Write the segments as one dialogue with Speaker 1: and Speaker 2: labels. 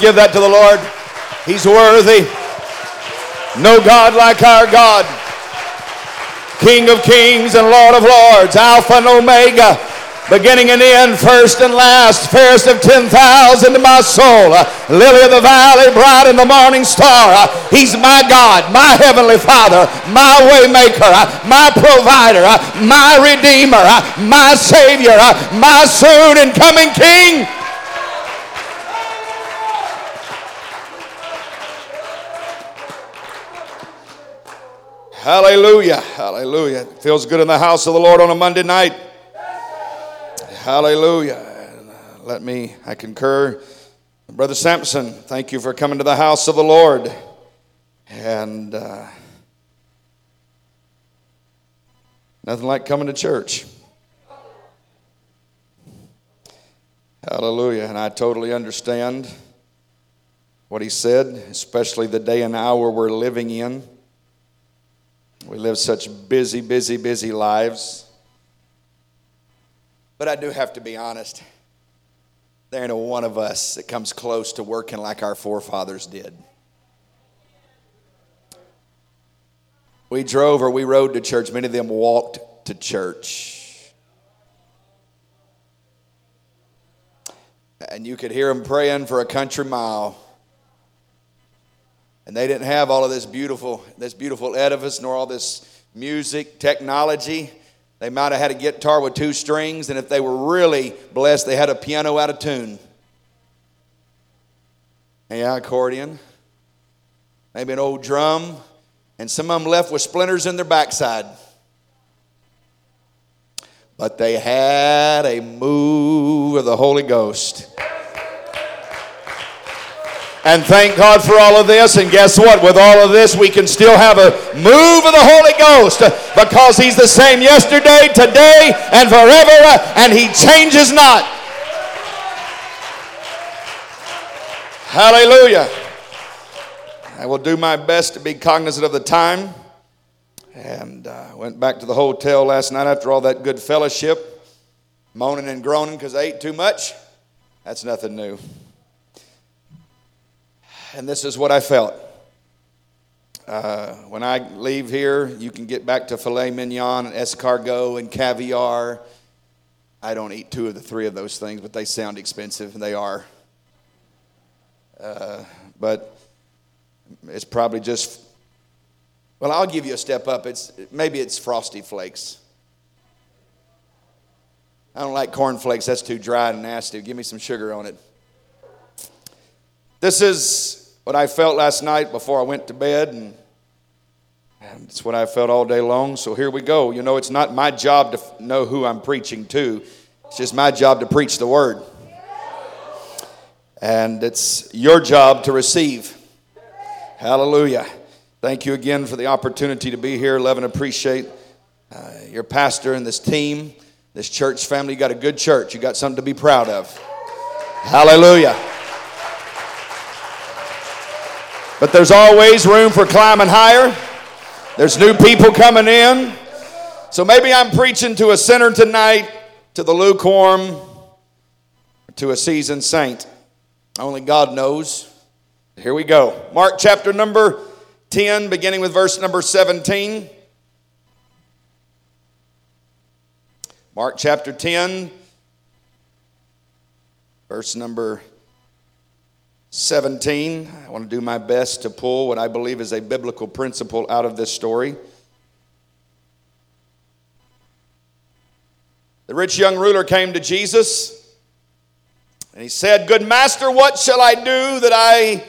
Speaker 1: Give that to the Lord. He's worthy. No God like our God. King of kings and Lord of lords, Alpha and Omega, beginning and end, first and last, fairest of 10,000 to my soul, lily of the valley, bright in the morning star. He's my God, my heavenly Father, my waymaker, my provider, my redeemer, my savior, my soon and coming king. Hallelujah. Hallelujah. It feels good in the house of the Lord on a Monday night. Hallelujah. Let me, I concur. Brother Sampson, thank you for coming to the house of the Lord. And uh, nothing like coming to church. Hallelujah. And I totally understand what he said, especially the day and hour we're living in. We live such busy, busy, busy lives. But I do have to be honest. There ain't a one of us that comes close to working like our forefathers did. We drove or we rode to church. Many of them walked to church. And you could hear them praying for a country mile. And they didn't have all of this beautiful, this beautiful edifice nor all this music, technology. They might have had a guitar with two strings, and if they were really blessed, they had a piano out of tune. Yeah, accordion. Maybe an old drum. And some of them left with splinters in their backside. But they had a move of the Holy Ghost. And thank God for all of this. And guess what? With all of this, we can still have a move of the Holy Ghost because He's the same yesterday, today, and forever, and He changes not. Hallelujah. I will do my best to be cognizant of the time. And uh, went back to the hotel last night after all that good fellowship, moaning and groaning because I ate too much. That's nothing new and this is what I felt. Uh, when I leave here, you can get back to filet mignon and escargot and caviar. I don't eat two of the three of those things, but they sound expensive, and they are. Uh, but it's probably just, well, I'll give you a step up. It's, maybe it's Frosty Flakes. I don't like corn flakes, that's too dry and nasty. Give me some sugar on it. This is what I felt last night before I went to bed, and, and it's what I felt all day long. So here we go. You know, it's not my job to know who I'm preaching to, it's just my job to preach the word. And it's your job to receive. Hallelujah. Thank you again for the opportunity to be here. Love and appreciate uh, your pastor and this team, this church family. You got a good church, you got something to be proud of. Hallelujah. But there's always room for climbing higher. There's new people coming in. So maybe I'm preaching to a sinner tonight, to the lukewarm, to a seasoned saint. Only God knows. Here we go. Mark chapter number 10, beginning with verse number 17. Mark chapter 10, verse number 17. I want to do my best to pull what I believe is a biblical principle out of this story. The rich young ruler came to Jesus and he said, Good master, what shall I do that I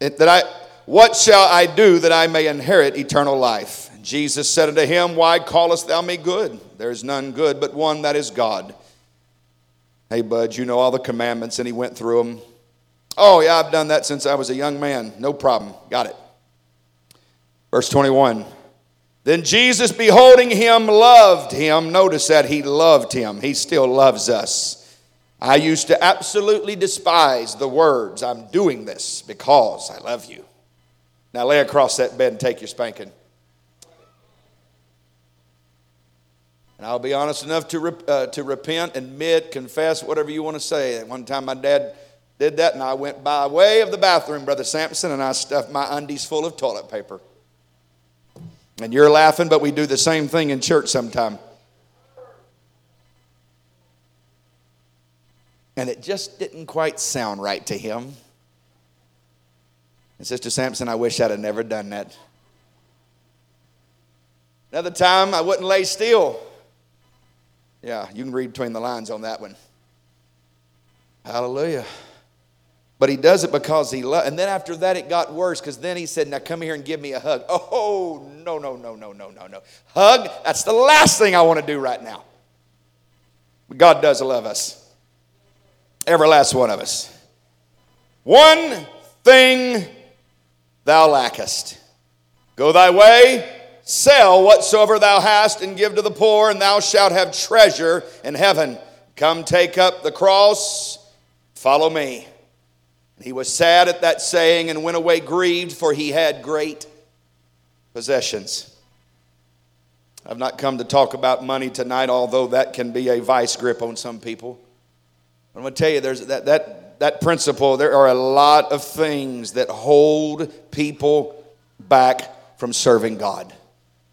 Speaker 1: that I what shall I do that I may inherit eternal life? Jesus said unto him, Why callest thou me good? There is none good but one that is God. Hey, bud, you know all the commandments, and he went through them. Oh, yeah, I've done that since I was a young man. No problem. Got it. Verse 21. Then Jesus, beholding him, loved him. Notice that he loved him. He still loves us. I used to absolutely despise the words, I'm doing this because I love you. Now lay across that bed and take your spanking. And I'll be honest enough to, uh, to repent, admit, confess, whatever you want to say. One time, my dad Did that, and I went by way of the bathroom, Brother Sampson, and I stuffed my undies full of toilet paper. And you're laughing, but we do the same thing in church sometime. And it just didn't quite sound right to him. And Sister Sampson, I wish I'd have never done that. Another time, I wouldn't lay still. Yeah, you can read between the lines on that one. Hallelujah. But he does it because he loves. And then after that, it got worse because then he said, Now come here and give me a hug. Oh, no, no, no, no, no, no, no. Hug, that's the last thing I want to do right now. But God does love us. Every last one of us. One thing thou lackest. Go thy way, sell whatsoever thou hast, and give to the poor, and thou shalt have treasure in heaven. Come take up the cross, follow me. He was sad at that saying and went away grieved, for he had great possessions. I've not come to talk about money tonight, although that can be a vice grip on some people. But I'm going to tell you, there's that, that, that principle, there are a lot of things that hold people back from serving God,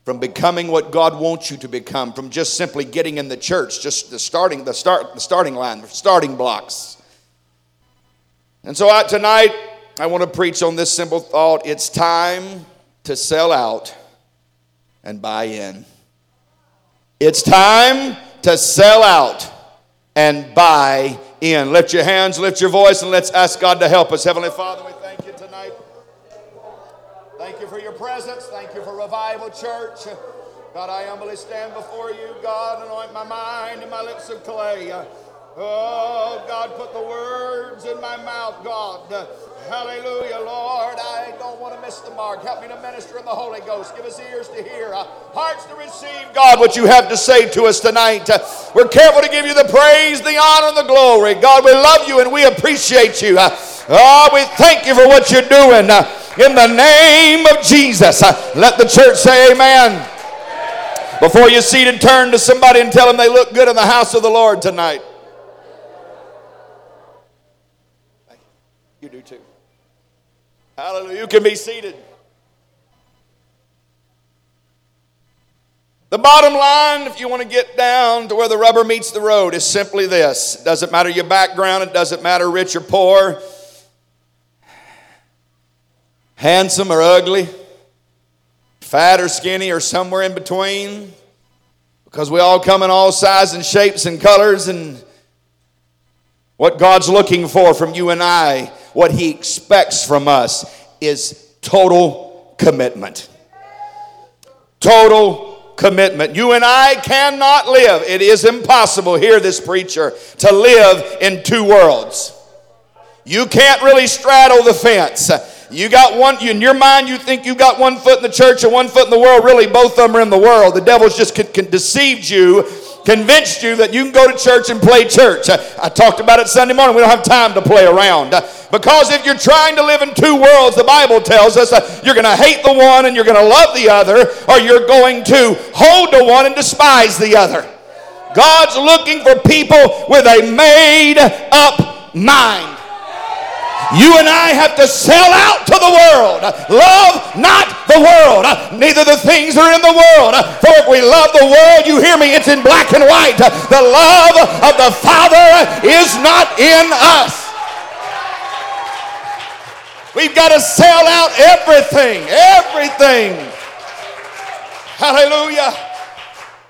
Speaker 1: from becoming what God wants you to become, from just simply getting in the church, just the starting, the start, the starting line, the starting blocks. And so I, tonight, I want to preach on this simple thought it's time to sell out and buy in. It's time to sell out and buy in. Lift your hands, lift your voice, and let's ask God to help us. Heavenly Father, Thank you for your presence. Thank you for Revival Church. God, I humbly stand before you, God, anoint my mind and my lips of clay. Oh, God, put the words in my mouth, God. Hallelujah, Lord. I don't want to miss the mark. Help me to minister in the Holy Ghost. Give us ears to hear, uh, hearts to receive, God, what you have to say to us tonight. We're careful to give you the praise, the honor, and the glory. God, we love you and we appreciate you. Uh, oh, we thank you for what you're doing. In the name of Jesus. Uh, let the church say amen. Before you seat and turn to somebody and tell them they look good in the house of the Lord tonight. You do too. Hallelujah. You can be seated. The bottom line, if you want to get down to where the rubber meets the road, is simply this. It doesn't matter your background, it doesn't matter rich or poor, handsome or ugly, fat or skinny, or somewhere in between, because we all come in all sizes and shapes and colors and what God's looking for from you and I, what He expects from us, is total commitment. Total commitment. You and I cannot live, it is impossible, hear this preacher, to live in two worlds. You can't really straddle the fence. You got one, in your mind, you think you got one foot in the church and one foot in the world. Really, both of them are in the world. The devil's just con- con- deceived you convinced you that you can go to church and play church. I talked about it Sunday morning. We don't have time to play around. Because if you're trying to live in two worlds, the Bible tells us you're going to hate the one and you're going to love the other, or you're going to hold the one and despise the other. God's looking for people with a made up mind. You and I have to sell out to the world. Love not the world, neither the things that are in the world. For if we love the world, you hear me, it's in black and white. The love of the Father is not in us. We've got to sell out everything, everything. Hallelujah.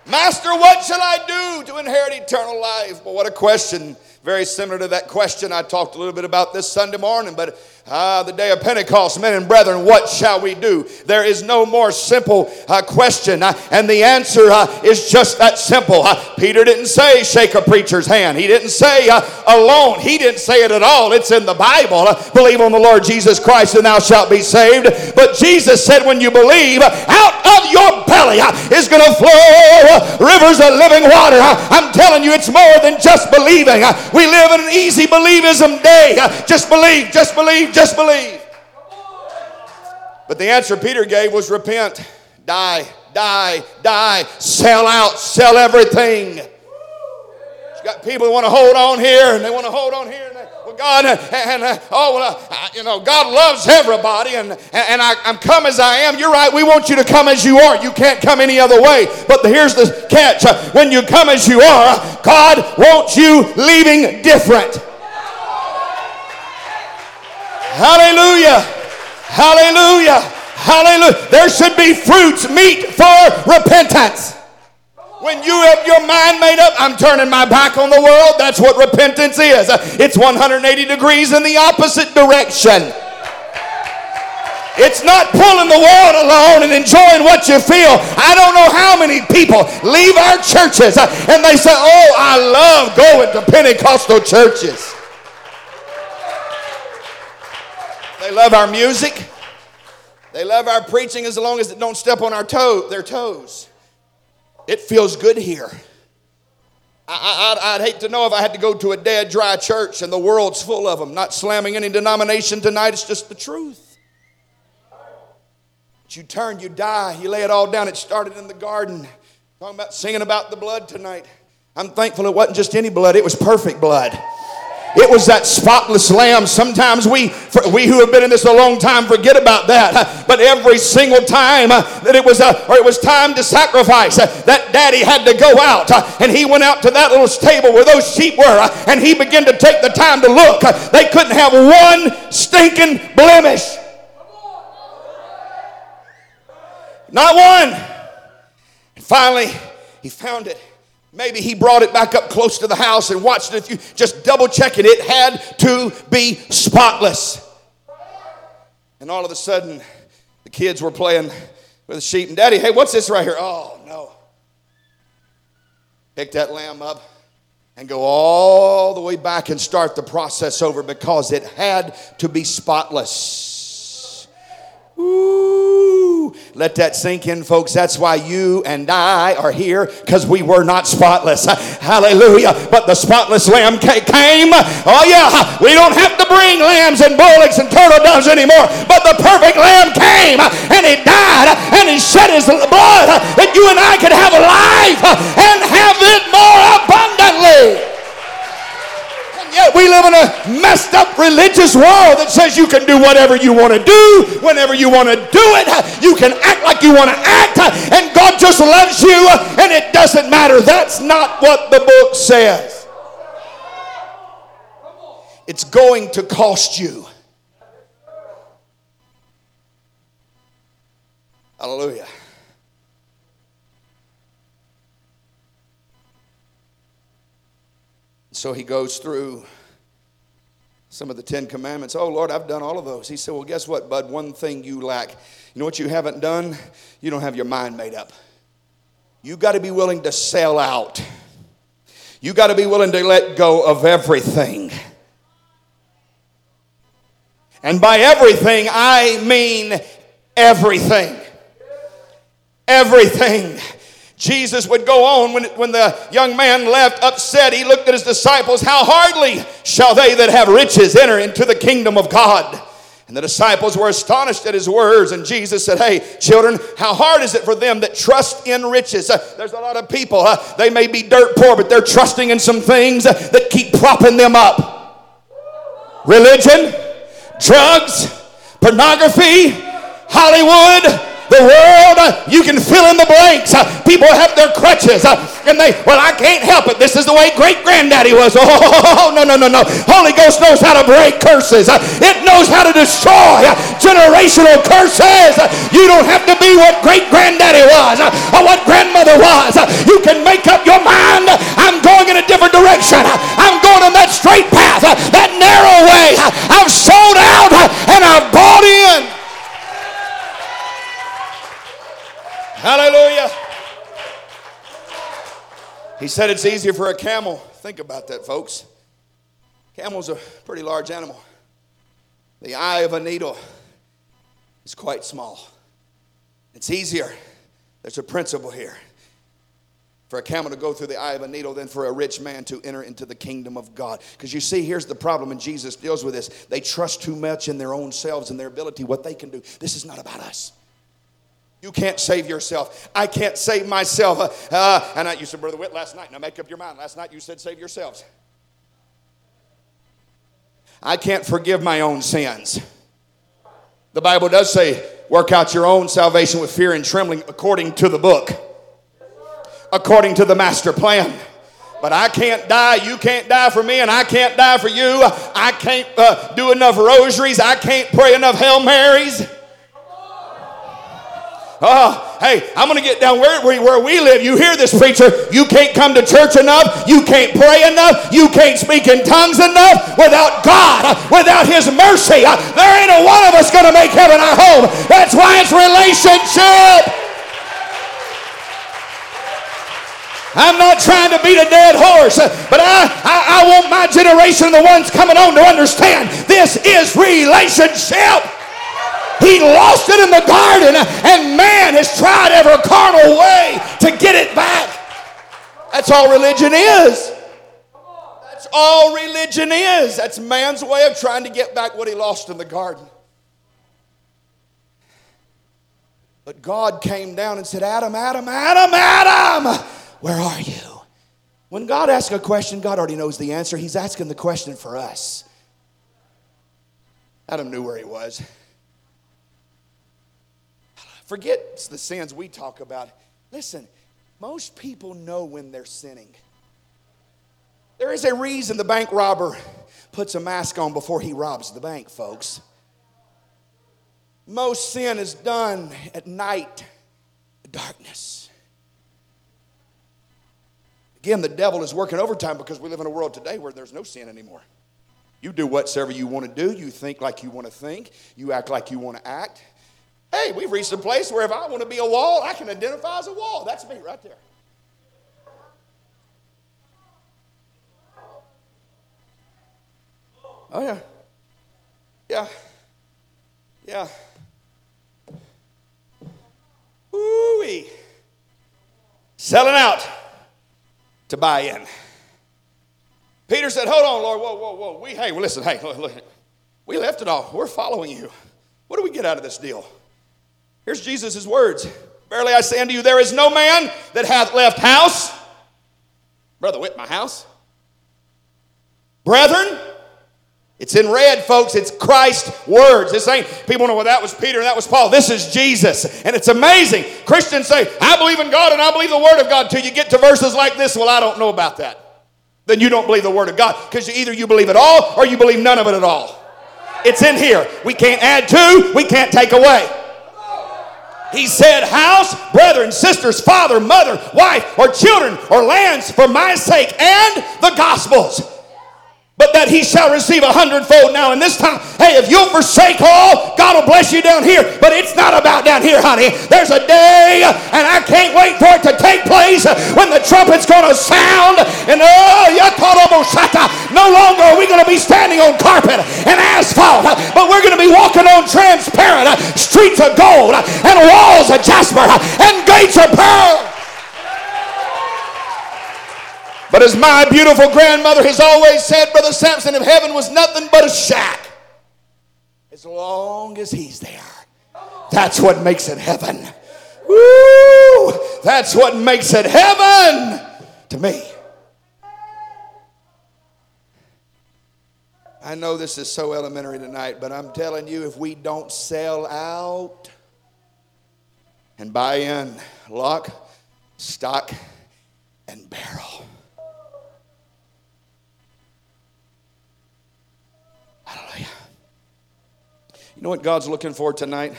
Speaker 1: Master, what shall I do to inherit eternal life? Well, what a question very similar to that question I talked a little bit about this Sunday morning, but Ah, the day of Pentecost, men and brethren, what shall we do? There is no more simple uh, question, uh, and the answer uh, is just that simple. Peter didn't say, shake a preacher's hand. He didn't say, alone. He didn't say it at all. It's in the Bible. Believe on the Lord Jesus Christ, and thou shalt be saved. But Jesus said, when you believe, out of your belly is going to flow rivers of living water. I'm telling you, it's more than just believing. We live in an easy believism day. Just believe, just believe, just believe. But the answer Peter gave was repent, die, die, die, sell out, sell everything. You got people that want to hold on here and they want to hold on here. Well, God, and, uh, oh, well, uh, you know, God loves everybody and, and I, I'm come as I am. You're right. We want you to come as you are. You can't come any other way. But here's the catch. Uh, when you come as you are, God wants you leaving different. Hallelujah. Hallelujah. Hallelujah. There should be fruits, meat for repentance. When you have your mind made up, I'm turning my back on the world. That's what repentance is. It's 180 degrees in the opposite direction. It's not pulling the world alone and enjoying what you feel. I don't know how many people leave our churches and they say, Oh, I love going to Pentecostal churches. Love our music. They love our preaching as long as it don't step on our toe, their toes. It feels good here. I, would hate to know if I had to go to a dead, dry church and the world's full of them. Not slamming any denomination tonight, it's just the truth. But you turn, you die, you lay it all down. It started in the garden. Talking about singing about the blood tonight. I'm thankful it wasn't just any blood, it was perfect blood. It was that spotless lamb. Sometimes we, we who have been in this a long time, forget about that. But every single time uh, that it was, a, or it was time to sacrifice, uh, that daddy had to go out, uh, and he went out to that little stable where those sheep were, and he began to take the time to look. They couldn't have one stinking blemish. Not one. And finally, he found it. Maybe he brought it back up close to the house and watched it. You just double checking, it, had to be spotless. And all of a sudden, the kids were playing with the sheep. And Daddy, hey, what's this right here? Oh, no. Pick that lamb up and go all the way back and start the process over because it had to be spotless. Ooh. Let that sink in, folks. That's why you and I are here because we were not spotless. Hallelujah. But the spotless lamb came. Oh, yeah. We don't have to bring lambs and bullocks and turtle doves anymore. But the perfect lamb came and he died and he shed his blood that you and I could have life and have it more abundantly. We live in a messed up religious world that says you can do whatever you want to do, whenever you want to do it. You can act like you want to act, and God just loves you, and it doesn't matter. That's not what the book says. It's going to cost you. Hallelujah. So he goes through some of the Ten Commandments. Oh, Lord, I've done all of those. He said, Well, guess what, bud? One thing you lack. You know what you haven't done? You don't have your mind made up. You got to be willing to sell out. You got to be willing to let go of everything. And by everything, I mean everything. Everything. Jesus would go on when, when the young man left upset. He looked at his disciples. How hardly shall they that have riches enter into the kingdom of God? And the disciples were astonished at his words. And Jesus said, Hey, children, how hard is it for them that trust in riches? Uh, there's a lot of people, uh, they may be dirt poor, but they're trusting in some things uh, that keep propping them up religion, drugs, pornography, Hollywood the world, uh, you can fill in the blanks. Uh, people have their crutches uh, and they, well, I can't help it. This is the way great granddaddy was. Oh, no, no, no, no. Holy Ghost knows how to break curses, it knows how to destroy generational curses. You don't have to be what great granddaddy was or what grandmother was. You can make up your mind. I'm going in a different direction. I'm going in that straight path, that narrow way. I've sold out and I've bought in. Hallelujah. He said it's easier for a camel. Think about that, folks. Camel's a pretty large animal. The eye of a needle is quite small. It's easier. There's a principle here for a camel to go through the eye of a needle than for a rich man to enter into the kingdom of God. Because you see, here's the problem, and Jesus deals with this. They trust too much in their own selves and their ability, what they can do. This is not about us. You can't save yourself. I can't save myself. Uh, uh, and I, you said, Brother Witt, last night. Now make up your mind. Last night you said, save yourselves. I can't forgive my own sins. The Bible does say, work out your own salvation with fear and trembling according to the book, according to the master plan. But I can't die. You can't die for me, and I can't die for you. I can't uh, do enough rosaries. I can't pray enough Hail Marys. Oh, hey, I'm going to get down where, where we live. You hear this preacher. You can't come to church enough. You can't pray enough. You can't speak in tongues enough without God, without His mercy. Uh, there ain't a one of us going to make heaven our home. That's why it's relationship. I'm not trying to beat a dead horse, but I, I, I want my generation, the ones coming on, to understand this is relationship. He lost it in the garden, and man has tried every carnal way to get it back. That's all religion is. That's all religion is. That's man's way of trying to get back what he lost in the garden. But God came down and said, Adam, Adam, Adam, Adam, where are you? When God asks a question, God already knows the answer. He's asking the question for us. Adam knew where he was. Forget the sins we talk about. Listen, most people know when they're sinning. There is a reason the bank robber puts a mask on before he robs the bank, folks. Most sin is done at night, darkness. Again, the devil is working overtime because we live in a world today where there's no sin anymore. You do whatever you want to do, you think like you want to think, you act like you want to act. Hey, we've reached a place where if I want to be a wall, I can identify as a wall. That's me right there. Oh, yeah. Yeah. Yeah. Ooh-wee. Selling out to buy in. Peter said, Hold on, Lord. Whoa, whoa, whoa. We, hey, well, listen, hey, look, look. We left it all. We're following you. What do we get out of this deal? Here's Jesus' words Verily I say unto you, there is no man that hath left house. Brother Witt, my house. Brethren, it's in red, folks. It's Christ's words. This ain't people know well, that was Peter and that was Paul. This is Jesus. And it's amazing. Christians say, I believe in God and I believe the Word of God till you get to verses like this. Well, I don't know about that. Then you don't believe the Word of God. Because either you believe it all or you believe none of it at all. It's in here. We can't add to, we can't take away. He said, House, brethren, sisters, father, mother, wife, or children, or lands for my sake and the gospel's but that he shall receive a hundredfold now in this time. Hey, if you'll forsake all, God will bless you down here. But it's not about down here, honey. There's a day, and I can't wait for it to take place when the trumpet's going to sound. And oh, no longer are we going to be standing on carpet and asphalt, but we're going to be walking on transparent streets of gold and walls of jasper and gates of pearl. But as my beautiful grandmother has always said, Brother Sampson, if heaven was nothing but a shack, as long as he's there, that's what makes it heaven. Woo! That's what makes it heaven to me. I know this is so elementary tonight, but I'm telling you, if we don't sell out and buy in lock, stock, and barrel, Hallelujah. You know what God's looking for tonight?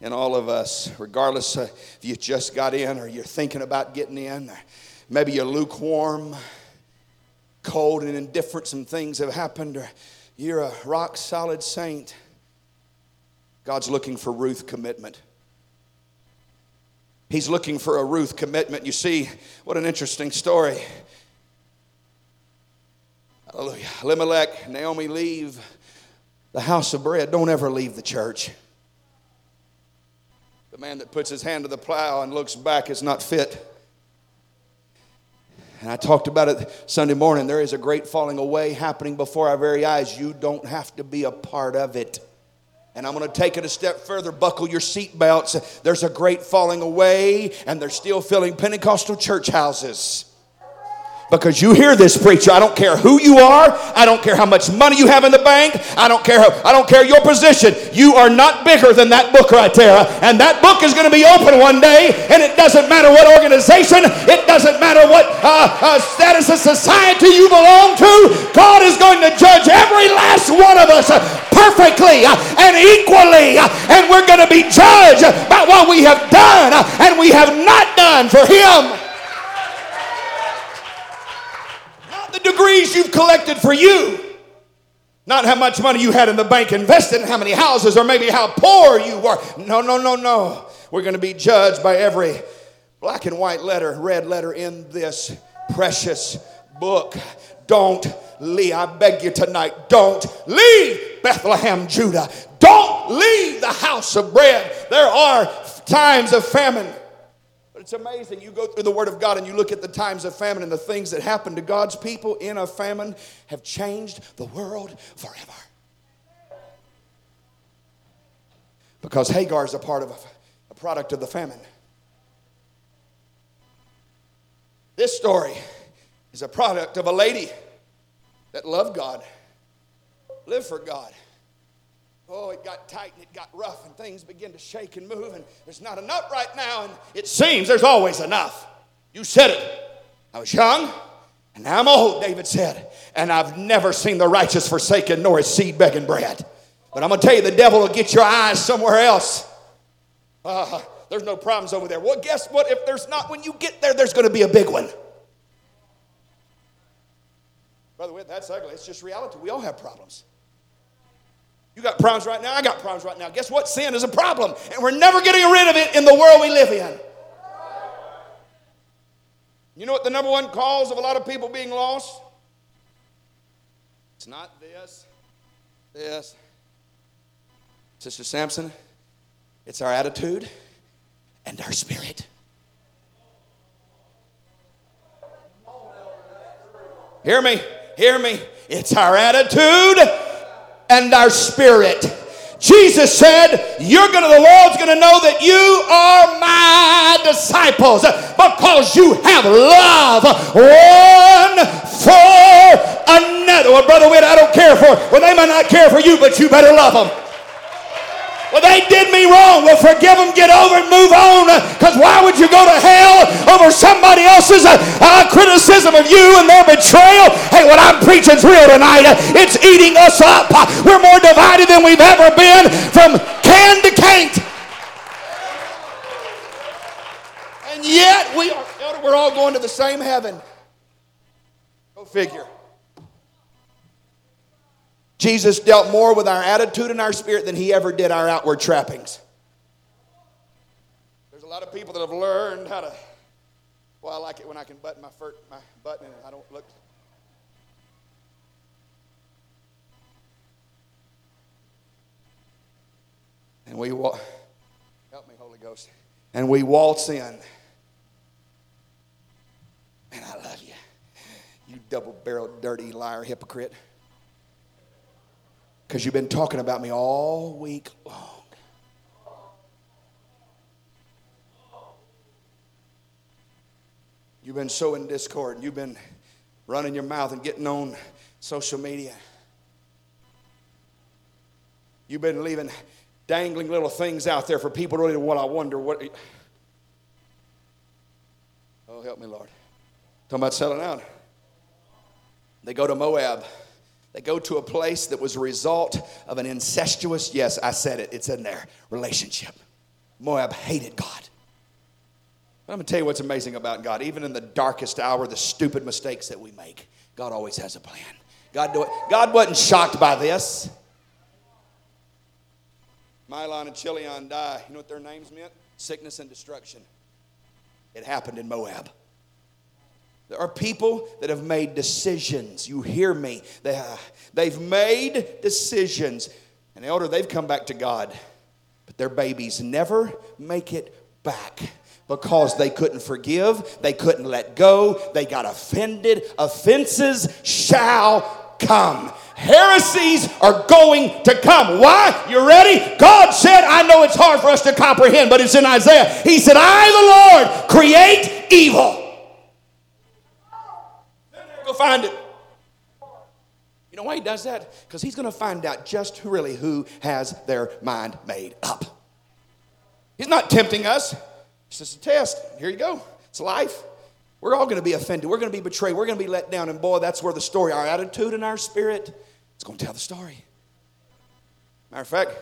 Speaker 1: And all of us, regardless if you just got in or you're thinking about getting in, or maybe you're lukewarm, cold, and indifferent, some things have happened, or you're a rock solid saint. God's looking for Ruth commitment. He's looking for a Ruth commitment. You see, what an interesting story. Hallelujah. Elimelech, Naomi leave the house of bread. Don't ever leave the church. The man that puts his hand to the plow and looks back is not fit. And I talked about it Sunday morning. There is a great falling away happening before our very eyes. You don't have to be a part of it. And I'm going to take it a step further. Buckle your seatbelts. There's a great falling away, and they're still filling Pentecostal church houses. Because you hear this preacher, I don't care who you are, I don't care how much money you have in the bank, I don't care how, I don't care your position. You are not bigger than that book right there. And that book is going to be open one day, and it doesn't matter what organization, it doesn't matter what uh, uh, status of society you belong to. God is going to judge every last one of us perfectly and equally, and we're going to be judged by what we have done and we have not done for Him. Degrees you've collected for you. Not how much money you had in the bank invested in how many houses or maybe how poor you were. No, no, no, no. We're going to be judged by every black and white letter, red letter in this precious book. Don't leave. I beg you tonight, don't leave Bethlehem, Judah. Don't leave the house of bread. There are times of famine. It's amazing. You go through the Word of God and you look at the times of famine and the things that happen to God's people in a famine have changed the world forever. Because Hagar is a part of a, a product of the famine. This story is a product of a lady that loved God, lived for God, Oh, it got tight and it got rough, and things begin to shake and move, and there's not enough right now, and it seems there's always enough. You said it. I was young, and now I'm old, David said, and I've never seen the righteous forsaken nor his seed begging bread. But I'm going to tell you, the devil will get your eyes somewhere else. Uh, there's no problems over there. Well, guess what? If there's not, when you get there, there's going to be a big one. Brother, Witt, that's ugly. It's just reality. We all have problems. You got problems right now. I got problems right now. Guess what? Sin is a problem, and we're never getting rid of it in the world we live in. You know what the number one cause of a lot of people being lost? It's not this, this. Sister Sampson, it's our attitude and our spirit. Hear me, hear me. It's our attitude and our spirit. Jesus said, You're gonna, the Lord's gonna know that you are my disciples because you have love one for another. Well, Brother Witt, I don't care for, well, they might not care for you, but you better love them. Well, they did me wrong. Well, forgive them, get over and move on. Because why would you go to hell over somebody else's uh, uh, criticism of you and their betrayal? Hey, what I'm preaching's real tonight. It's eating us up. We're more divided than we've ever been from can to can't. And yet we are, we're all going to the same heaven. Go figure. Jesus dealt more with our attitude and our spirit than he ever did our outward trappings. There's a lot of people that have learned how to, well, I like it when I can button my, fir- my button and I don't look. And we walk, help me, Holy Ghost. And we waltz in. And I love you. You double barreled, dirty liar, hypocrite because you've been talking about me all week long. You've been sowing discord. and You've been running your mouth and getting on social media. You've been leaving dangling little things out there for people to really what I wonder what. Oh, help me, Lord. Talking about selling out. They go to Moab. They go to a place that was a result of an incestuous, yes, I said it, it's in there, relationship. Moab hated God. But I'm going to tell you what's amazing about God. Even in the darkest hour, the stupid mistakes that we make, God always has a plan. God, do it. God wasn't shocked by this. Mahlon and Chilion die. You know what their names meant? Sickness and destruction. It happened in Moab. There are people that have made decisions. You hear me. They, uh, they've made decisions. And elder, they've come back to God. But their babies never make it back because they couldn't forgive, they couldn't let go, they got offended. Offenses shall come. Heresies are going to come. Why? You ready? God said, I know it's hard for us to comprehend, but it's in Isaiah. He said, I, the Lord, create evil. Find it. You know why he does that? Because he's going to find out just really who has their mind made up. He's not tempting us. It's just a test. Here you go. It's life. We're all going to be offended. We're going to be betrayed. We're going to be let down. And boy, that's where the story, our attitude and our spirit, it's going to tell the story. Matter of fact,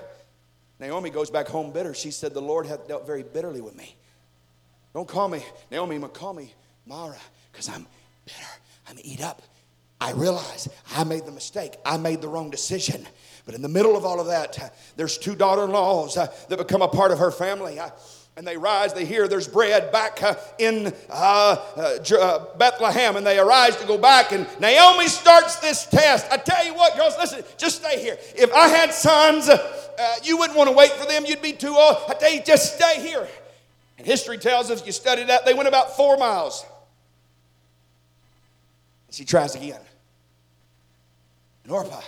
Speaker 1: Naomi goes back home bitter. She said, The Lord hath dealt very bitterly with me. Don't call me Naomi, but call me Mara, because I'm bitter. I'm eat up. I realize I made the mistake. I made the wrong decision. But in the middle of all of that, there's two daughter in laws uh, that become a part of her family. Uh, and they rise, they hear there's bread back uh, in uh, uh, uh, Bethlehem, and they arise to go back. And Naomi starts this test. I tell you what, girls, listen, just stay here. If I had sons, uh, you wouldn't want to wait for them, you'd be too old. I tell you, just stay here. And history tells us, you study that, they went about four miles. She tries again. And Orpah,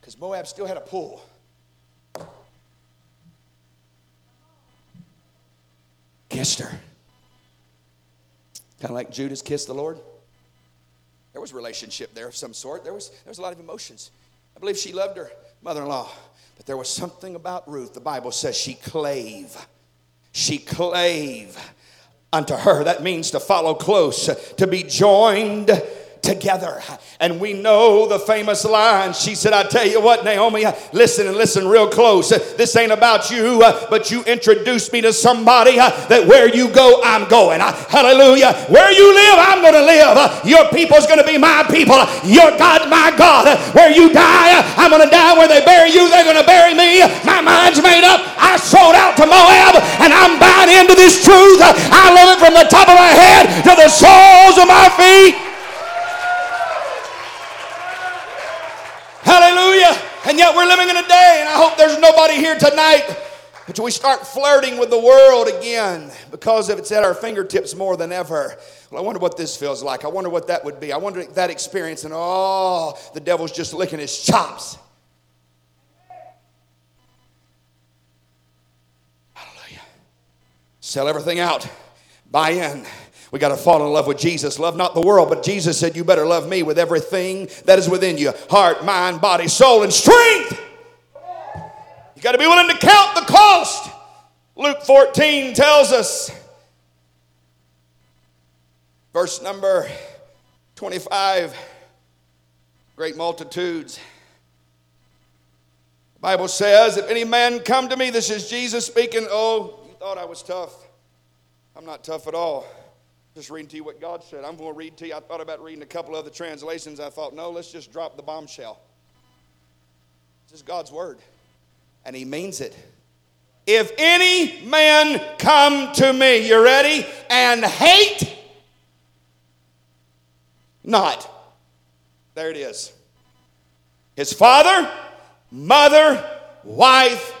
Speaker 1: because Moab still had a pull. kissed her. Kind of like Judas kissed the Lord. There was relationship there of some sort. There was, there was a lot of emotions. I believe she loved her mother in law. But there was something about Ruth. The Bible says she clave. She clave unto her. That means to follow close, to be joined together. And we know the famous line. She said, I tell you what, Naomi, listen and listen real close. This ain't about you, but you introduced me to somebody that where you go, I'm going. Hallelujah. Where you live, I'm going to live. Your people's going to be my people. Your God, my God. Where you die, I'm going to die. Where they bury you, they're going to bury me. My mind's made up. I sold out to Moab and I'm buying into this truth. I love it from the top of my head to the soles of my feet. Hallelujah. And yet we're living in a day, and I hope there's nobody here tonight but we start flirting with the world again because of it's at our fingertips more than ever. Well, I wonder what this feels like. I wonder what that would be. I wonder that experience, and oh, the devil's just licking his chops. Hallelujah. Sell everything out, buy in. We got to fall in love with Jesus. Love not the world, but Jesus said, You better love me with everything that is within you heart, mind, body, soul, and strength. You got to be willing to count the cost. Luke 14 tells us, verse number 25 great multitudes. The Bible says, If any man come to me, this is Jesus speaking. Oh, you thought I was tough. I'm not tough at all. Just reading to you what God said. I'm going to read to you. I thought about reading a couple other translations. I thought, no, let's just drop the bombshell. This is God's word, and He means it. If any man come to me, you ready? And hate not. There it is. His father, mother, wife,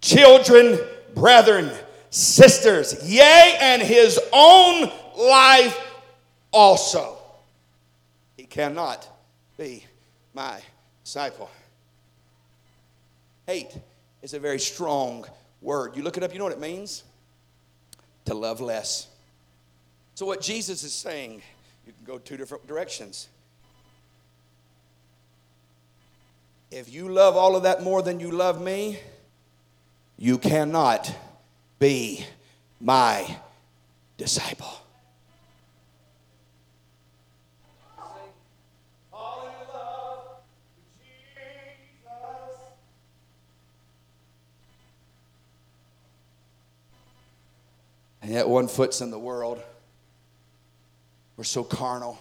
Speaker 1: children, brethren, sisters, yea, and his own life also. He cannot be my disciple. Hate is a very strong word. You look it up, you know what it means? To love less. So, what Jesus is saying, you can go two different directions. If you love all of that more than you love me, you cannot be my disciple. And yet, one foot's in the world. We're so carnal.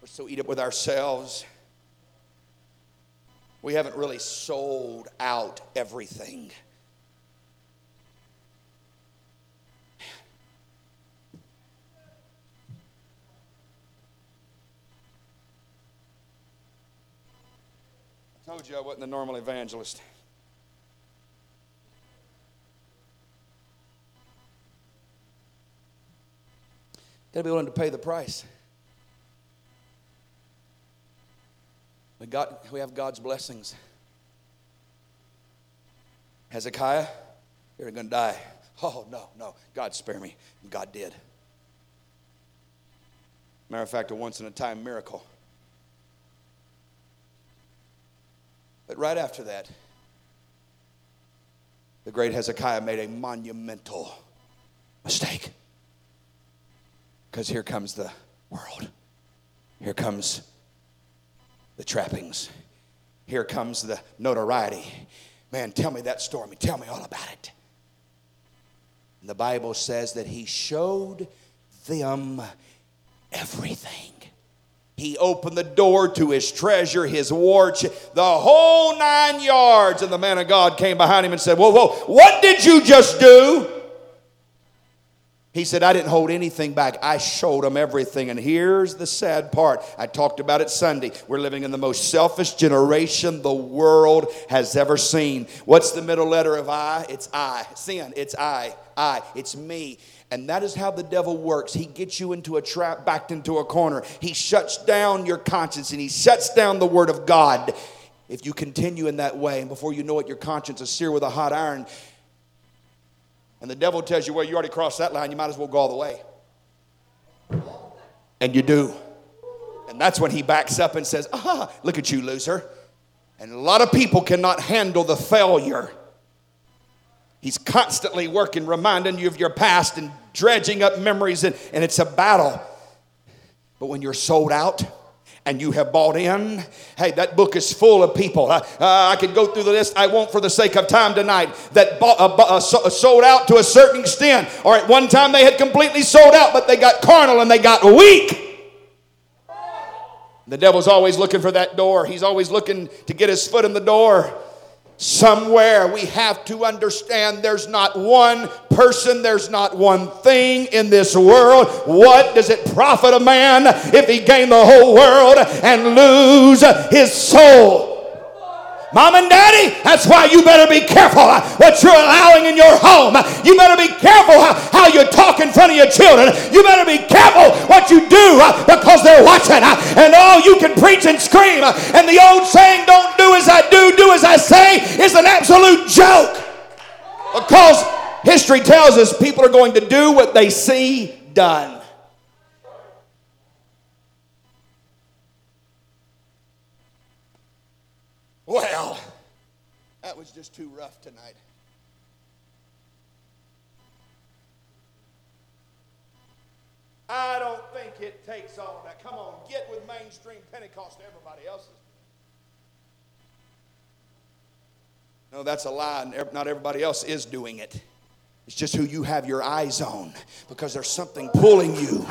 Speaker 1: We're so eat up with ourselves. We haven't really sold out everything. I told you I wasn't the normal evangelist. To be willing to pay the price. We, got, we have God's blessings. Hezekiah, you're going to die. Oh, no, no. God spare me. God did. Matter of fact, a once in a time miracle. But right after that, the great Hezekiah made a monumental mistake. Because here comes the world. Here comes the trappings. Here comes the notoriety. Man, tell me that story. Tell me all about it. And the Bible says that he showed them everything. He opened the door to his treasure, his war, the whole nine yards. And the man of God came behind him and said, Whoa, whoa, what did you just do? He said, I didn't hold anything back. I showed them everything. And here's the sad part. I talked about it Sunday. We're living in the most selfish generation the world has ever seen. What's the middle letter of I? It's I. Sin. It's I. I. It's me. And that is how the devil works. He gets you into a trap, backed into a corner. He shuts down your conscience and he shuts down the word of God. If you continue in that way, and before you know it, your conscience is seared with a hot iron, and the devil tells you, well, you already crossed that line, you might as well go all the way. And you do. And that's when he backs up and says, ah, look at you, loser. And a lot of people cannot handle the failure. He's constantly working, reminding you of your past and dredging up memories, and, and it's a battle. But when you're sold out, and you have bought in. Hey, that book is full of people. Uh, uh, I could go through the list. I won't for the sake of time tonight. That bought, uh, uh sold out to a certain extent, or at one time they had completely sold out, but they got carnal and they got weak. The devil's always looking for that door. He's always looking to get his foot in the door somewhere we have to understand there's not one person, there's not one thing in this world. What does it profit a man if he gain the whole world and lose his soul? Mom and daddy, that's why you better be careful uh, what you're allowing in your home. You better be careful uh, how you talk in front of your children. You better be careful what you do uh, because they're watching. And all you can preach and scream. And the old saying, don't do as I do, do as I say, is an absolute joke. Because history tells us people are going to do what they see done. Well, that was just too rough tonight. I don't think it takes all that. Come on, get with mainstream Pentecost everybody else's. No, that's a lie. Not everybody else is doing it. It's just who you have your eyes on because there's something pulling you.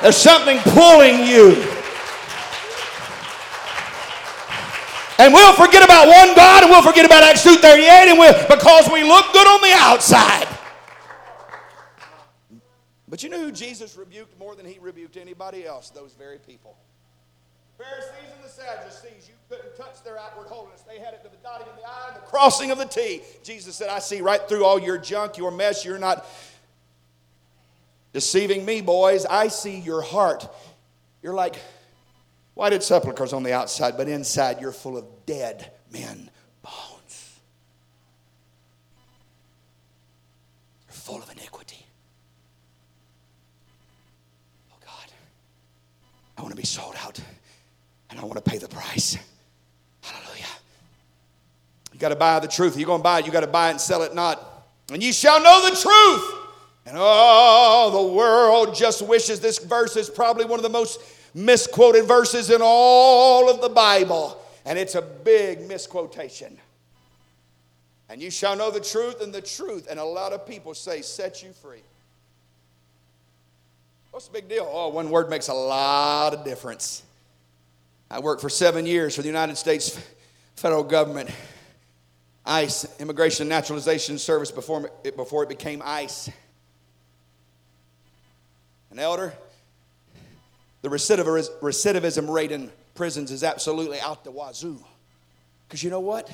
Speaker 1: There's something pulling you. And we'll forget about one God and we'll forget about Acts 2.38 and we'll, because we look good on the outside. But you know who Jesus rebuked more than he rebuked anybody else? Those very people. Pharisees and the Sadducees, you couldn't touch their outward holiness. They had it to the dotting of the I and the crossing of the T. Jesus said, I see right through all your junk, your mess. You're not deceiving me, boys. I see your heart. You're like Whited sepulchres on the outside, but inside you're full of dead men bones. You're full of iniquity. Oh God, I want to be sold out and I want to pay the price. Hallelujah. You got to buy the truth. You're going to buy it, you got to buy it and sell it not. And you shall know the truth. And oh, the world just wishes this verse is probably one of the most misquoted verses in all of the Bible, and it's a big misquotation. And you shall know the truth, and the truth, and a lot of people say, set you free. What's the big deal? Oh, one word makes a lot of difference. I worked for seven years for the United States federal government, ICE, Immigration and Naturalization Service, before it, before it became ICE. An elder, the recidivism rate in prisons is absolutely out the wazoo. Because you know what?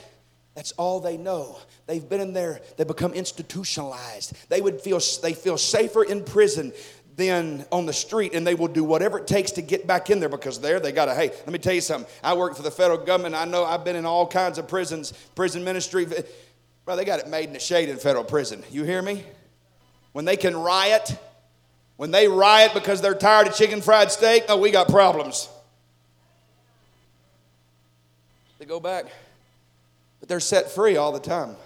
Speaker 1: That's all they know. They've been in there, they become institutionalized. They would feel they feel safer in prison than on the street, and they will do whatever it takes to get back in there because there they got to. Hey, let me tell you something. I work for the federal government. I know I've been in all kinds of prisons, prison ministry. Well, they got it made in the shade in federal prison. You hear me? When they can riot, when they riot because they're tired of chicken fried steak, oh, we got problems. They go back, but they're set free all the time.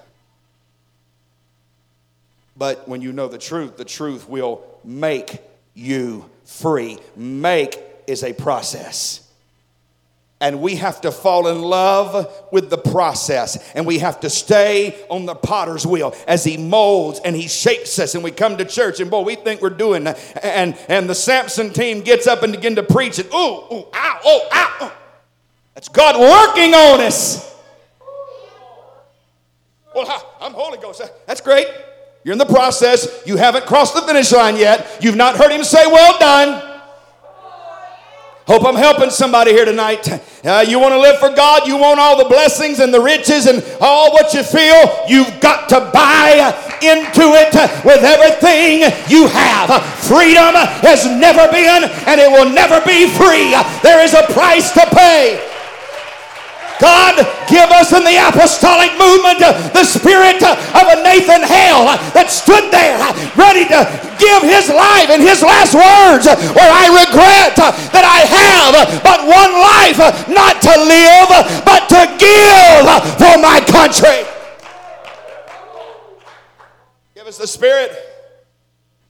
Speaker 1: But when you know the truth, the truth will make you free. Make is a process. And we have to fall in love with the process. And we have to stay on the potter's wheel as he molds and he shapes us. And we come to church and boy, we think we're doing. And, and the Sampson team gets up and begin to preach it. Ooh, ooh, ow, oh, ow. That's God working on us. Well, I'm Holy Ghost. That's great. You're in the process. You haven't crossed the finish line yet. You've not heard him say, Well done. Hope I'm helping somebody here tonight. Uh, you want to live for God, you want all the blessings and the riches and all what you feel, you've got to buy into it with everything you have. Freedom has never been and it will never be free. There is a price to pay. God, give us in the apostolic movement uh, the spirit uh, of a Nathan Hale uh, that stood there ready to give his life and his last words where I regret that I have but one life not to live but to give for my country. Give us the spirit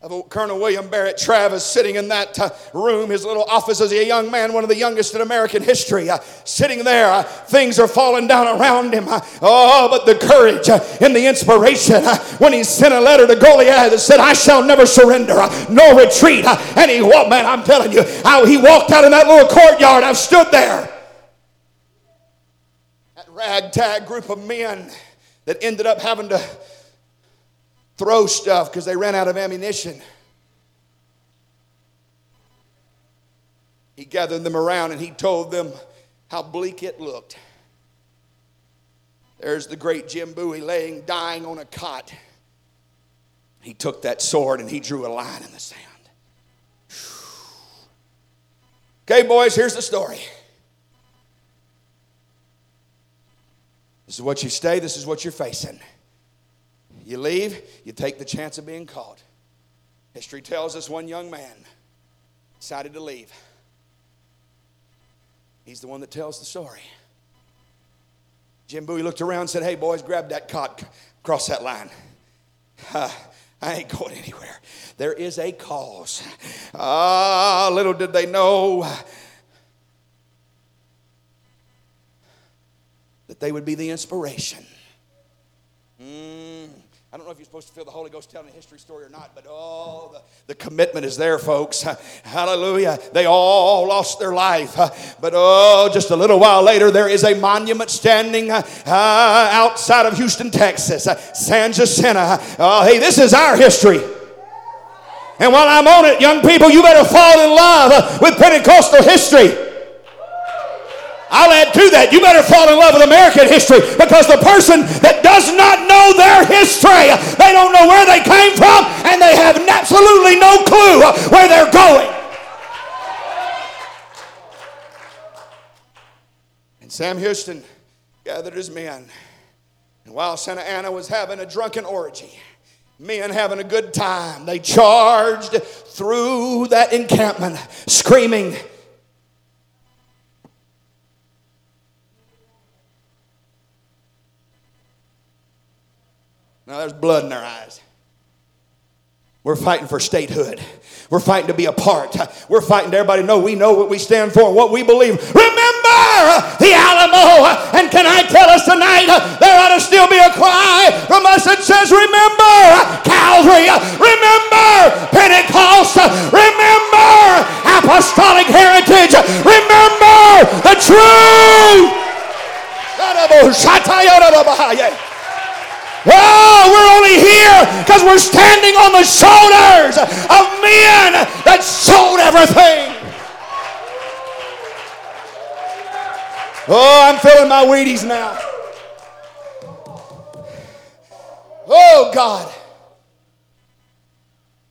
Speaker 1: of Colonel William Barrett Travis sitting in that uh, room, his little office as a young man, one of the youngest in American history, uh, sitting there. Uh, things are falling down around him. Uh, oh, but the courage uh, and the inspiration uh, when he sent a letter to Goliad that said, I shall never surrender, nor retreat. and he walked, man, I'm telling you, how he walked out in that little courtyard. I've stood there. That ragtag group of men that ended up having to throw stuff because they ran out of ammunition. He gathered them around and he told them how bleak it looked. There's the great Jim Bowie laying, dying on a cot. He took that sword and he drew a line in the sand. Okay, boys, here's the story. This is what you stay, this is what you're facing. You leave, you take the chance of being caught. History tells us one young man decided to leave. He's the one that tells the story. Jim Bowie looked around and said, Hey, boys, grab that cot, cross that line. Uh, I ain't going anywhere. There is a cause. Ah, little did they know that they would be the inspiration. Mm. I don't know if you're supposed to feel the Holy Ghost telling a history story or not, but oh, the, the commitment is there, folks. Hallelujah. They all lost their life. But oh, just a little while later, there is a monument standing uh, outside of Houston, Texas, San Jacinto. Oh, hey, this is our history. And while I'm on it, young people, you better fall in love with Pentecostal history. I'll add to that. You better fall in love with American history because the person that does not know their history, they don't know where they came from, and they have absolutely no clue where they're going. And Sam Houston gathered his men. And while Santa Anna was having a drunken orgy, men having a good time, they charged through that encampment screaming, Now there's blood in their eyes. We're fighting for statehood. We're fighting to be a part. We're fighting to everybody know we know what we stand for what we believe. Remember the Alamo. And can I tell us tonight, there ought to still be a cry from us that says, Remember Calvary. Remember Pentecost. Remember apostolic heritage. Remember the truth. Oh, we're only here because we're standing on the shoulders of men that sold everything. Oh, I'm feeling my Wheaties now. Oh, God.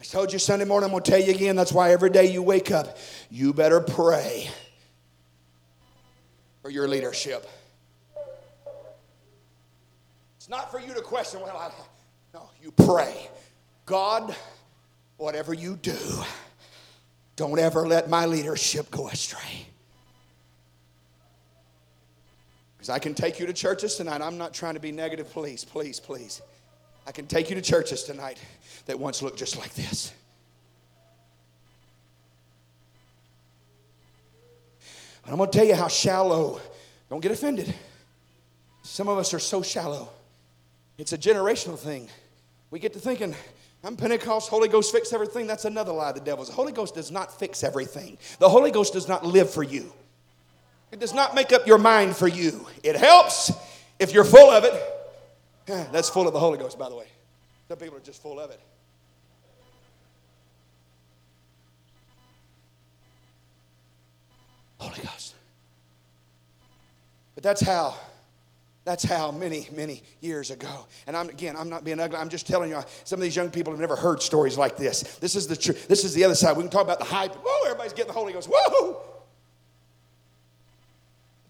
Speaker 1: I told you Sunday morning, I'm going to tell you again. That's why every day you wake up, you better pray for your leadership. It's not for you to question, well, I, no, you pray. God, whatever you do, don't ever let my leadership go astray. Because I can take you to churches tonight. I'm not trying to be negative. Please, please, please. I can take you to churches tonight that once looked just like this. And I'm going to tell you how shallow, don't get offended. Some of us are so shallow. It's a generational thing. We get to thinking, I'm Pentecost, Holy Ghost fix everything. That's another lie of the devil's. The Holy Ghost does not fix everything. The Holy Ghost does not live for you. It does not make up your mind for you. It helps if you're full of it. That's full of the Holy Ghost, by the way. Some people are just full of it. Holy Ghost. But that's how that's how many, many years ago. And I'm again, I'm not being ugly. I'm just telling you, some of these young people have never heard stories like this. This is the truth. This is the other side. We can talk about the hype. Whoa, everybody's getting the Holy Ghost. Whoa!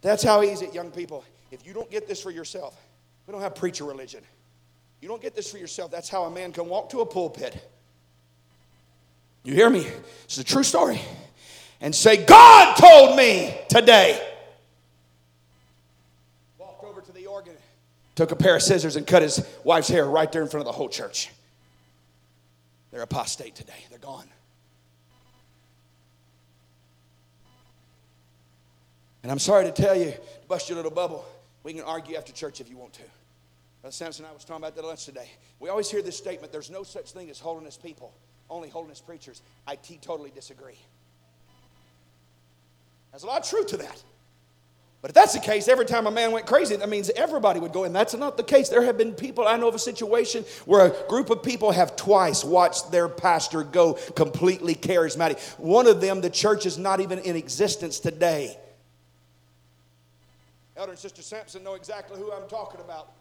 Speaker 1: That's how easy it, young people. If you don't get this for yourself, we don't have preacher religion. You don't get this for yourself. That's how a man can walk to a pulpit. You hear me? It's a true story. And say, God told me today. Walked over to the organ, took a pair of scissors and cut his wife's hair right there in front of the whole church. They're apostate today. They're gone. And I'm sorry to tell you, bust your little bubble, we can argue after church if you want to. Brother Sampson and I was talking about that lunch today. We always hear this statement there's no such thing as holiness people, only holiness preachers. I totally disagree. There's a lot of truth to that. But if that's the case, every time a man went crazy, that means everybody would go. And that's not the case. There have been people, I know of a situation where a group of people have twice watched their pastor go completely charismatic. One of them, the church is not even in existence today. Elder and Sister Sampson know exactly who I'm talking about.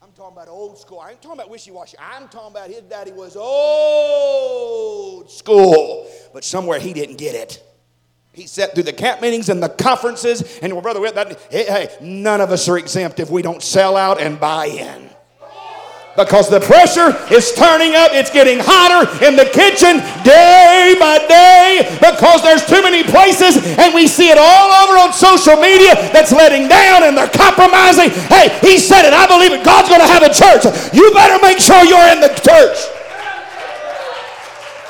Speaker 1: I'm talking about old school. I ain't talking about wishy washy. I'm talking about his daddy was old school, but somewhere he didn't get it. He sat through the camp meetings and the conferences, and well, brother, hey, hey, none of us are exempt if we don't sell out and buy in because the pressure is turning up. It's getting hotter in the kitchen day by day because there's too many places and we see it all over on social media that's letting down and they're compromising. Hey, he said it. I believe it. God's going to have a church. You better make sure you're in the church.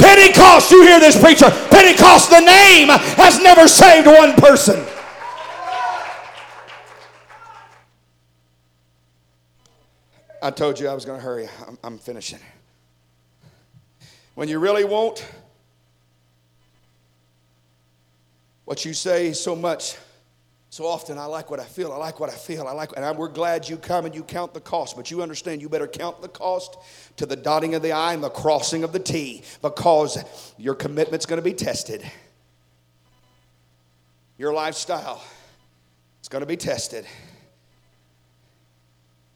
Speaker 1: Pentecost, you hear this preacher. Pentecost, the name has never saved one person. I told you I was going to hurry. I'm, I'm finishing. When you really want what you say so much, so often, I like what I feel. I like what I feel. I like, and I, we're glad you come and you count the cost. But you understand, you better count the cost to the dotting of the I and the crossing of the T, because your commitment's going to be tested. Your lifestyle is going to be tested.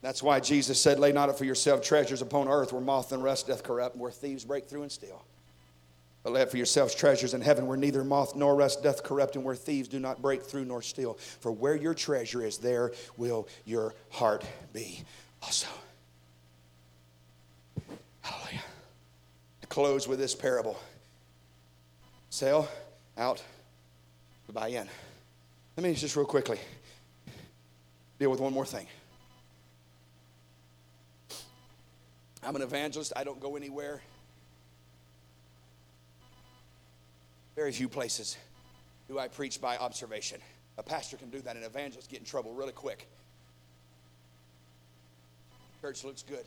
Speaker 1: That's why Jesus said, Lay not up for yourself treasures upon earth where moth and rust doth corrupt, and where thieves break through and steal. But lay for yourselves treasures in heaven where neither moth nor rust doth corrupt, and where thieves do not break through nor steal. For where your treasure is, there will your heart be also. Hallelujah. To close with this parable sell out, buy in. Let me just real quickly deal with one more thing. I'm an evangelist. I don't go anywhere. Very few places do I preach by observation. A pastor can do that, an evangelist get in trouble really quick. Church looks good.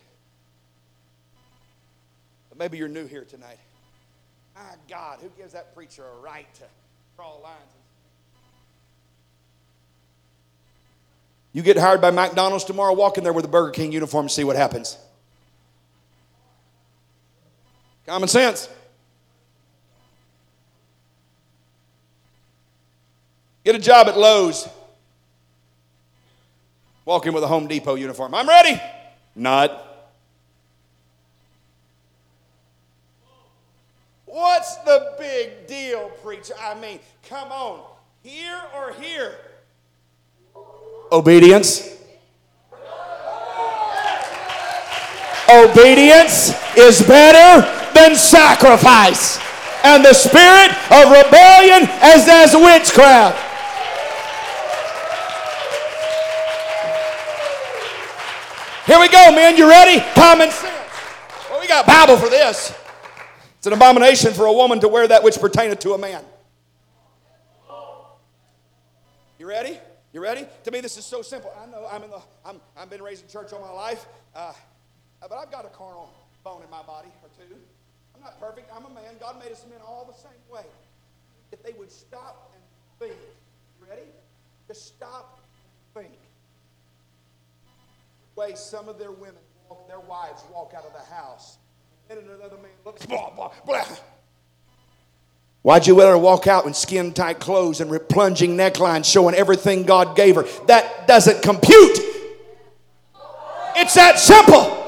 Speaker 1: But maybe you're new here tonight. My God, who gives that preacher a right to draw lines? You get hired by McDonald's tomorrow, walk in there with a Burger King uniform and see what happens. Common sense. Get a job at Lowe's. Walk in with a Home Depot uniform. I'm ready. Not. What's the big deal, preacher? I mean, come on. Here or here? Obedience. Obedience is better than sacrifice. And the spirit of rebellion as as witchcraft. Here we go, man. You ready? Common sense. Well, we got Bible for this. It's an abomination for a woman to wear that which pertaineth to a man. You ready? You ready? To me, this is so simple. I know I'm in the. I'm. I've been raised in church all my life, uh, but I've got a carnal bone in my body or two. I'm not perfect. I'm a man. God made us men all the same way. If they would stop and think, you ready? Just stop and think. Way some of their women, walk, their wives, walk out of the house, and another man looks blah blah blah. Why'd you let her walk out in skin tight clothes and plunging neckline showing everything God gave her? That doesn't compute. It's that simple.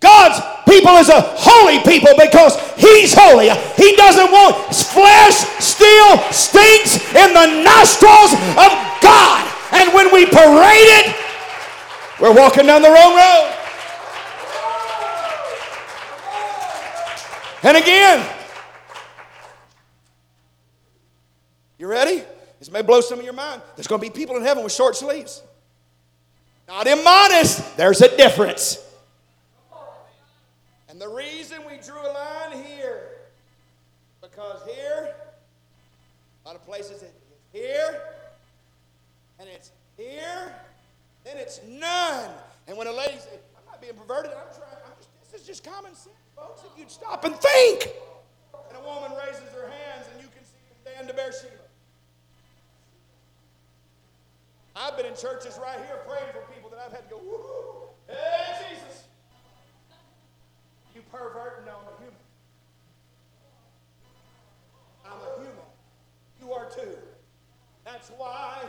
Speaker 1: God's people is a holy people because He's holy. He doesn't want flesh still stinks in the nostrils of God. And when we parade it, we're walking down the wrong road. And again, You ready? This may blow some of your mind. There's going to be people in heaven with short sleeves. Not immodest. There's a difference. And the reason we drew a line here, because here, a lot of places it's here, and it's here, then it's none. And when a lady says, I'm not being perverted, I'm trying, I'm just, this is just common sense, folks. If you'd stop and think. And a woman raises her hands, and you can see from Dan to Beersheba. I've been in churches right here praying for people that I've had to go, woo, hey, Jesus. You pervert? No, I'm a human. I'm a human. You are too. That's why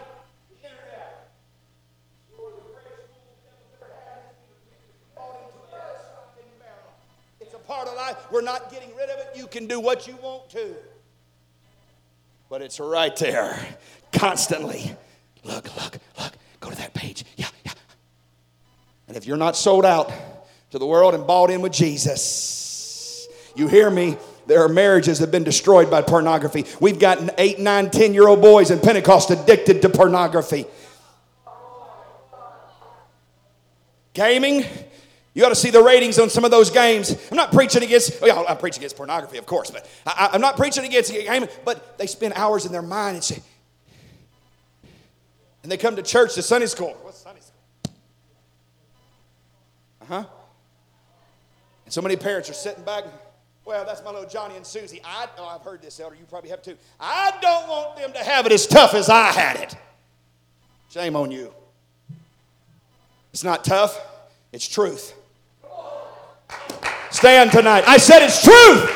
Speaker 1: We're not getting rid of it. You can do what you want to. But it's right there constantly. Look, look, look. Go to that page. Yeah, yeah. And if you're not sold out to the world and bought in with Jesus, you hear me? There are marriages that have been destroyed by pornography. We've got eight, nine, ten year old boys in Pentecost addicted to pornography. Gaming, you ought to see the ratings on some of those games. I'm not preaching against, well, I'm preaching against pornography, of course, but I, am not preaching against gaming, but they spend hours in their mind and say, and they come to church to Sunday school. What's Sunday school? Uh huh. And so many parents are sitting back. Well, that's my little Johnny and Susie. I, oh, I've heard this, Elder. You probably have too. I don't want them to have it as tough as I had it. Shame on you. It's not tough, it's truth. Stand tonight. I said it's truth.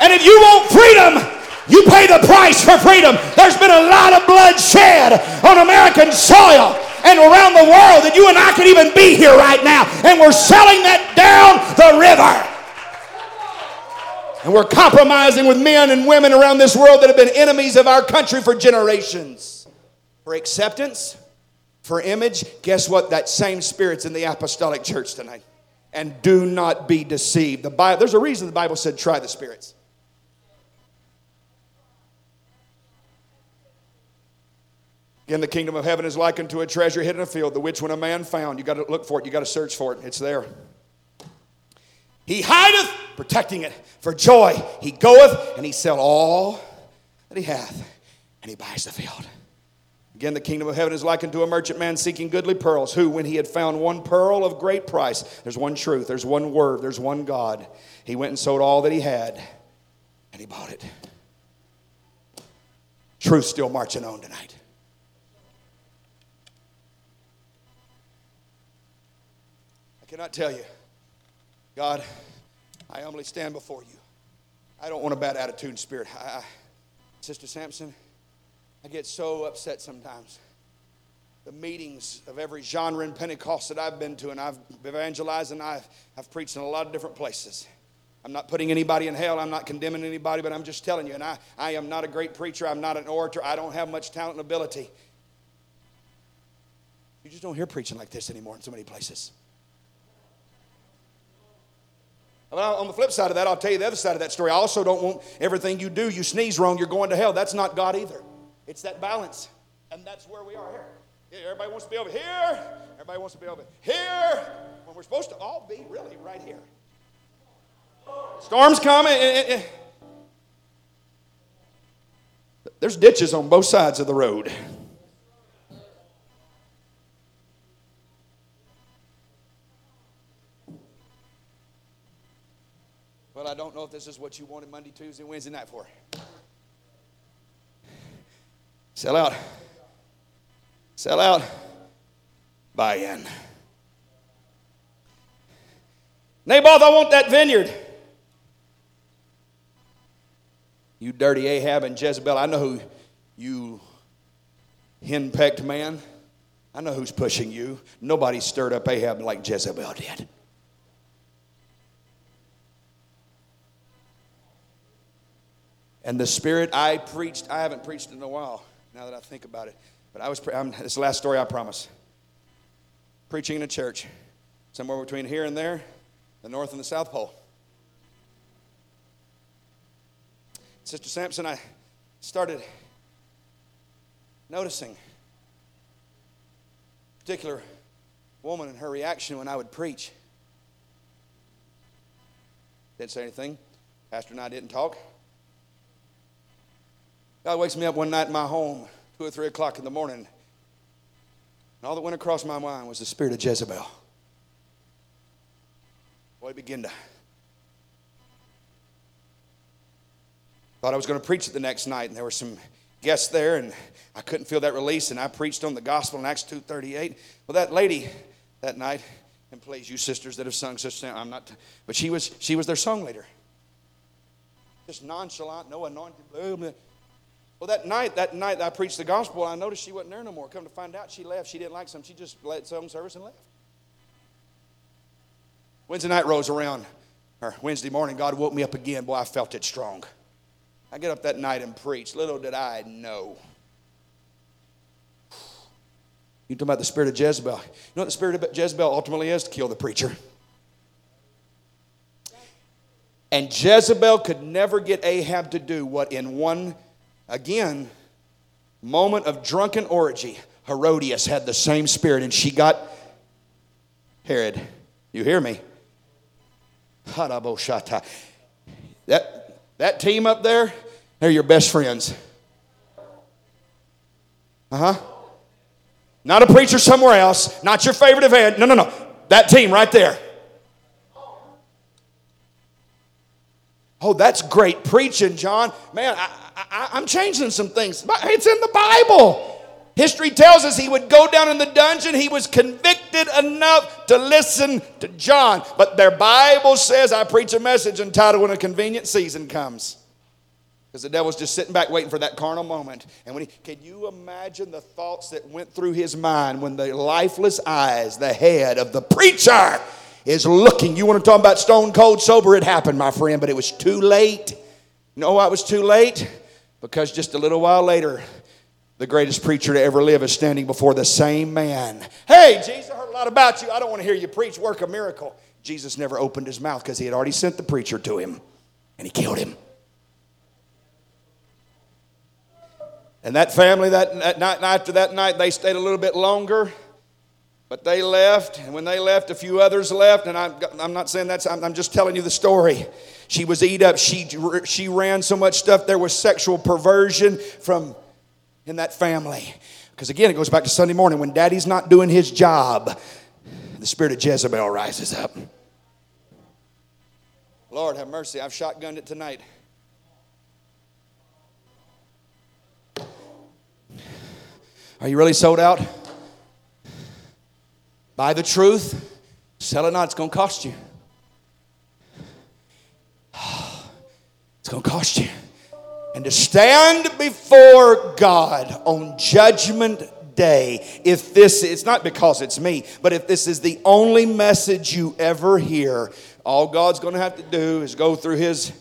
Speaker 1: And if you want freedom, you pay the price for freedom. There's been a lot of blood shed on American soil and around the world that you and I could even be here right now. And we're selling that down the river. And we're compromising with men and women around this world that have been enemies of our country for generations. For acceptance, for image, guess what? That same spirit's in the apostolic church tonight. And do not be deceived. The Bible, there's a reason the Bible said try the spirits. Again, the kingdom of heaven is likened to a treasure hidden in a field, the which when a man found, you got to look for it, you got to search for it. It's there. He hideth, protecting it for joy. He goeth and he sell all that he hath, and he buys the field. Again, the kingdom of heaven is likened to a merchant man seeking goodly pearls, who, when he had found one pearl of great price, there's one truth, there's one word, there's one God, he went and sold all that he had, and he bought it. Truth still marching on tonight. I cannot tell you, God, I humbly stand before you. I don't want a bad attitude and spirit. I, I, Sister Sampson, I get so upset sometimes. The meetings of every genre in Pentecost that I've been to, and I've evangelized and I've, I've preached in a lot of different places. I'm not putting anybody in hell. I'm not condemning anybody, but I'm just telling you. And I, I am not a great preacher. I'm not an orator. I don't have much talent and ability. You just don't hear preaching like this anymore in so many places. Well, on the flip side of that, I'll tell you the other side of that story. I also don't want everything you do, you sneeze wrong, you're going to hell. That's not God either. It's that balance. And that's where we are here. Everybody wants to be over here. Everybody wants to be over here. When we're supposed to all be really right here. Storms coming. Eh, eh, eh. There's ditches on both sides of the road. Well, I don't know if this is what you wanted Monday, Tuesday, Wednesday night for. Sell out. Sell out. Buy in. Naboth, I want that vineyard. You dirty Ahab and Jezebel, I know who you henpecked man. I know who's pushing you. Nobody stirred up Ahab like Jezebel did. And the Spirit, I preached, I haven't preached in a while now that I think about it. But I was, I'm, this last story I promise. Preaching in a church, somewhere between here and there, the North and the South Pole. Sister Sampson, I started noticing a particular woman and her reaction when I would preach. Didn't say anything. Pastor and I didn't talk. God wakes me up one night in my home, two or three o'clock in the morning, and all that went across my mind was the spirit of Jezebel. Boy, began to. Thought I was going to preach it the next night, and there were some guests there, and I couldn't feel that release, and I preached on the gospel in Acts 2.38. Well, that lady that night, and please, you sisters that have sung such things, I'm not, but she was, she was their song leader. Just nonchalant, no anointing. Well, that night, that night I preached the gospel, I noticed she wasn't there no more. Come to find out, she left. She didn't like something. She just led some service and left. Wednesday night rolls around, or Wednesday morning, God woke me up again. Boy, I felt it strong. I get up that night and preach. Little did I know. You talk about the spirit of Jezebel. You know what the spirit of Jezebel ultimately is? To kill the preacher. And Jezebel could never get Ahab to do what in one Again, moment of drunken orgy. Herodias had the same spirit, and she got Herod. You hear me? That, that team up there, they're your best friends. Uh huh. Not a preacher somewhere else, not your favorite event. No, no, no. That team right there. Oh, that's great preaching, John. Man, I, I, I'm changing some things. It's in the Bible. History tells us he would go down in the dungeon. He was convicted enough to listen to John. But their Bible says, I preach a message entitled When a Convenient Season Comes. Because the devil's just sitting back waiting for that carnal moment. And when he, can you imagine the thoughts that went through his mind when the lifeless eyes, the head of the preacher, is looking. You want to talk about stone cold sober? It happened, my friend, but it was too late. You know why it was too late? Because just a little while later, the greatest preacher to ever live is standing before the same man. Hey, Jesus, I heard a lot about you. I don't want to hear you preach, work a miracle. Jesus never opened his mouth because he had already sent the preacher to him and he killed him. And that family, that, that night, after that night, they stayed a little bit longer. But they left, and when they left, a few others left, and I'm, I'm not saying that's, I'm, I'm just telling you the story. She was eat up, she, she ran so much stuff, there was sexual perversion from in that family. Because again, it goes back to Sunday morning when daddy's not doing his job, the spirit of Jezebel rises up. Lord have mercy, I've shotgunned it tonight. Are you really sold out? Buy the truth, sell it not, it's going to cost you. It's going to cost you. And to stand before God on judgment day, if this, it's not because it's me, but if this is the only message you ever hear, All God's going to have to do is go through his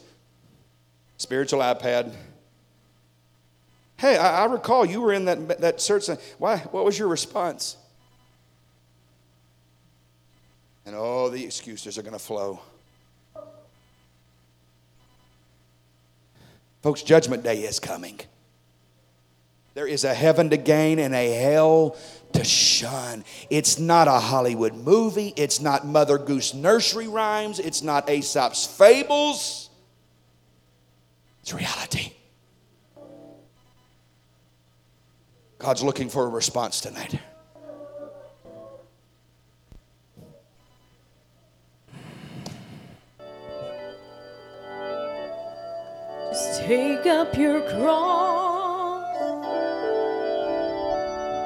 Speaker 1: spiritual iPad. Hey, I, I recall you were in that, that search. Why? What was your response? And all the excuses are going to flow. Folks, Judgment Day is coming. There is a heaven to gain and a hell to shun. It's not a Hollywood movie. It's not Mother Goose nursery rhymes. It's not Aesop's fables. It's reality. God's looking for a response tonight.
Speaker 2: Take up your cross